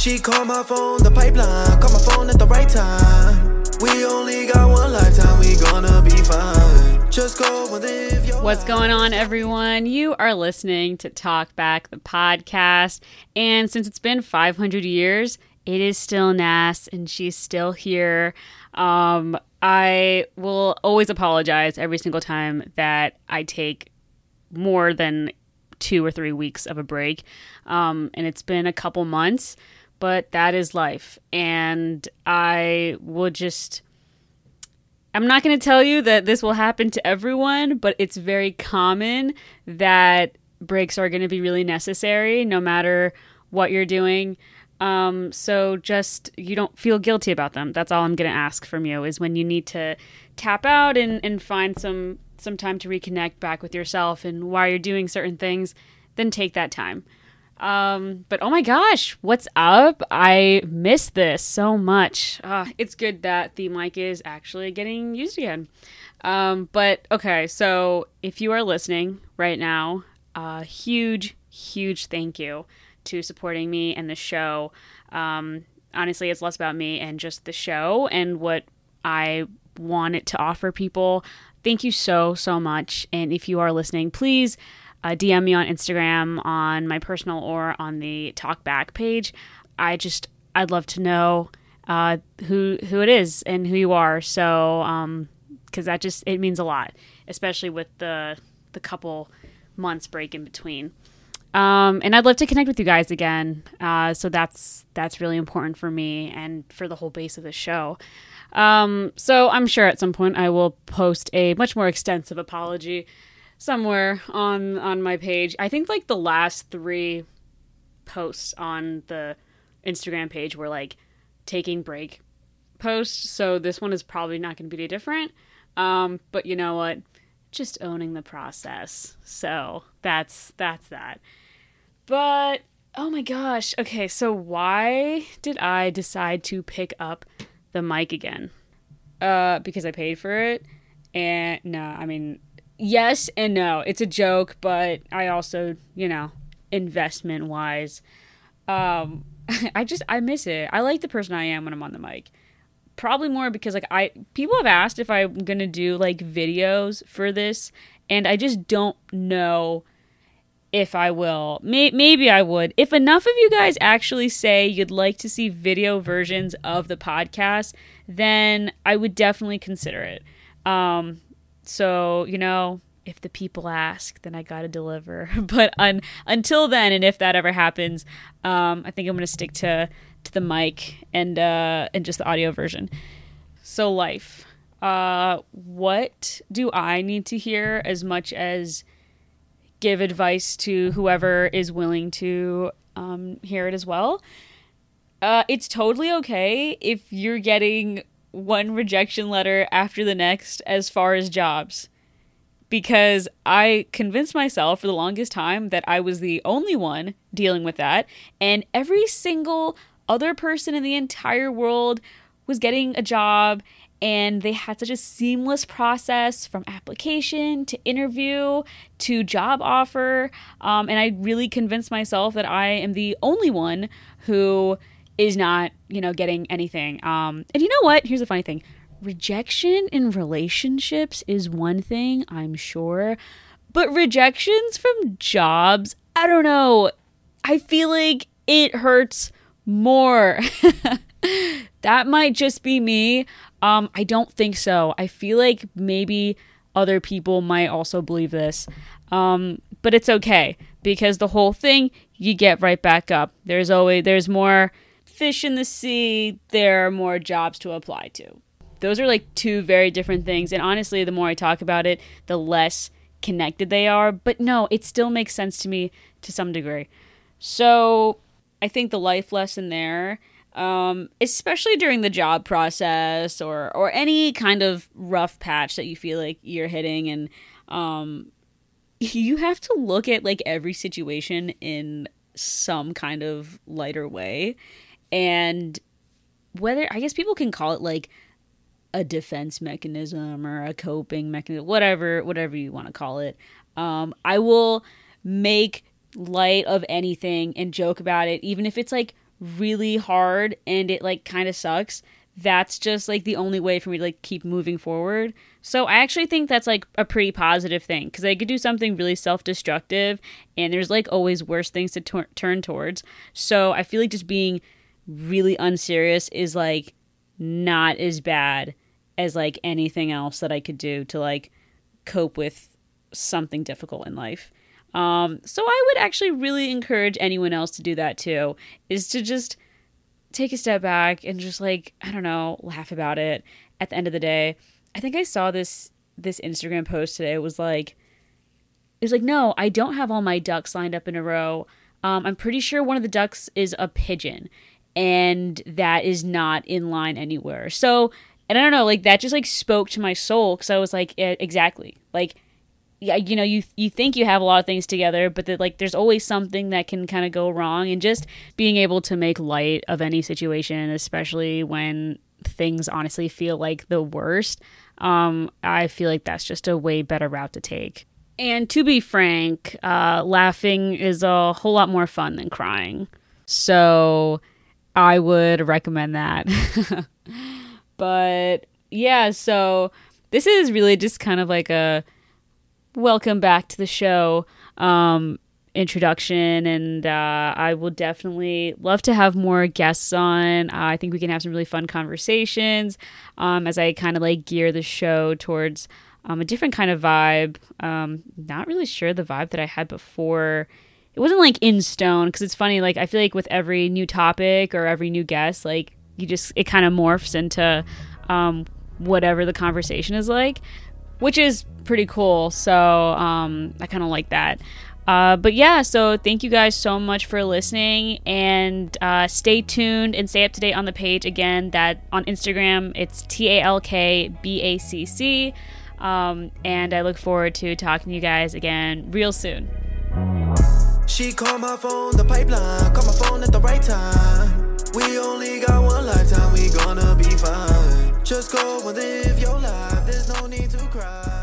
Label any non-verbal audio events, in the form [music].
She called my phone, the pipeline. Call my phone at the right time. We only got one lifetime, we gonna be fine. Just go and live your What's going on, everyone? You are listening to Talk Bacc, the podcast. And since it's been 500 years, it is still Nas and she's still here. Um, I will always apologize every single time that I take more than two or three weeks of a break. Um, and it's been a couple months, but that is life. And I will just. I'm not going to tell you that this will happen to everyone, but it's very common that breaks are going to be really necessary no matter what you're doing. Um, so just you don't feel guilty about them. That's all I'm going to ask from you is when you need to tap out and, and find some some time to reconnect back with yourself and why you're doing certain things, then take that time. Um, but oh my gosh, what's up? I miss this so much. Uh, it's good that the mic is actually getting used again. Um, but okay, so if you are listening right now, a uh, huge, huge thank you to supporting me and the show. Um, honestly, it's less about me and just the show and what I want it to offer people. Thank you so, so much. And if you are listening, please uh, DM me on Instagram, on my personal or on the Talk Bacc page. I just, I'd love to know uh, who who it is and who you are. So, because um, that just it means a lot, especially with the the couple months break in between. Um, and I'd love to connect with you guys again. Uh, so that's that's really important for me and for the whole base of the show. Um, so I'm sure at some point I will post a much more extensive apology somewhere on on my page. I think like the last three posts on the Instagram page were like taking break posts. So this one is probably not going to be any different. Um, but you know what? Just owning the process. So that's that's that. But oh my gosh. Okay, so why did I decide to pick up the mic again? Uh, because I paid for it. And no, I mean yes and no. It's a joke, but I also, you know, investment wise, um, [laughs] I just I miss it. I like the person I am when I'm on the mic. Probably more because like I people have asked if I'm gonna do like videos for this, and I just don't know if I will. May- maybe I would. If enough of you guys actually say you'd like to see video versions of the podcast, then I would definitely consider it. Um, so, you know, if the people ask, then I got to deliver. [laughs] but un- until then, and if that ever happens, um, I think I'm going to stick to to the mic and uh, and just the audio version. So, life. Uh, what do I need to hear as much as give advice to whoever is willing to um, hear it as well? Uh, it's totally okay if you're getting one rejection letter after the next as far as jobs. Because I convinced myself for the longest time that I was the only one dealing with that, and every single other person in the entire world was getting a job, and they had such a seamless process from application to interview to job offer. Um, and I really convinced myself that I am the only one who is not, you know, getting anything. Um, and you know what? Here's the funny thing rejection in relationships is one thing, I'm sure, but rejections from jobs, I don't know. I feel like it hurts more. [laughs] that might just be me. Um, I don't think so. I feel like maybe other people might also believe this. Um, but it's okay because the whole thing, you get right back up. There's always there's more fish in the sea, there are more jobs to apply to. Those are like two very different things. And honestly, the more I talk about it, the less connected they are. But no, it still makes sense to me to some degree. So I think the life lesson there, um, especially during the job process or, or any kind of rough patch that you feel like you're hitting, and um, you have to look at like every situation in some kind of lighter way and whether I guess people can call it like a defense mechanism or a coping mechanism, whatever whatever you want to call it. Um, I will make light of anything and joke about it, even if it's like really hard and it like kind of sucks, that's just like the only way for me to like keep moving forward. So I actually think that's like a pretty positive thing because I could do something really self-destructive and there's like always worse things to turn towards. So I feel like just being really unserious is like not as bad as like anything else that I could do to like cope with something difficult in life. Um, so I would actually really encourage anyone else to do that too, is to just take a step back and just like, I don't know, laugh about it at the end of the day. I think I saw this this Instagram post today. It was like it was like, no, I don't have all my ducks lined up in a row. Um, I'm pretty sure one of the ducks is a pigeon and that is not in line anywhere. So, and I don't know, like that just like spoke to my soul because I was like, yeah, exactly. Like yeah, you know, you you think you have a lot of things together, but that like there's always something that can kind of go wrong, and just being able to make light of any situation, especially when things honestly feel like the worst, um, I feel like that's just a way better route to take. And to be frank, uh, laughing is a whole lot more fun than crying, so I would recommend that. [laughs] but yeah, so this is really just kind of like a welcome back to the show um, introduction, and uh, I will definitely love to have more guests on. Uh, I think we can have some really fun conversations um, as I kind of like gear the show towards um, a different kind of vibe. Um, not really sure the vibe that I had before. It wasn't like in stone because it's funny. Like I feel like with every new topic or every new guest, like you just it kind of morphs into um, whatever the conversation is like which is pretty cool. So um, I kind of like that. Uh, but yeah, so thank you guys so much for listening and uh, stay tuned and stay up to date on the page. Again, that on Instagram, it's T A L K B A C C. Um, and I look forward to talking to you guys again real soon. She called my phone, the pipeline, call my phone at the right time. We only got one lifetime, we gonna be fine. Just go and live your life, there's no need to cry.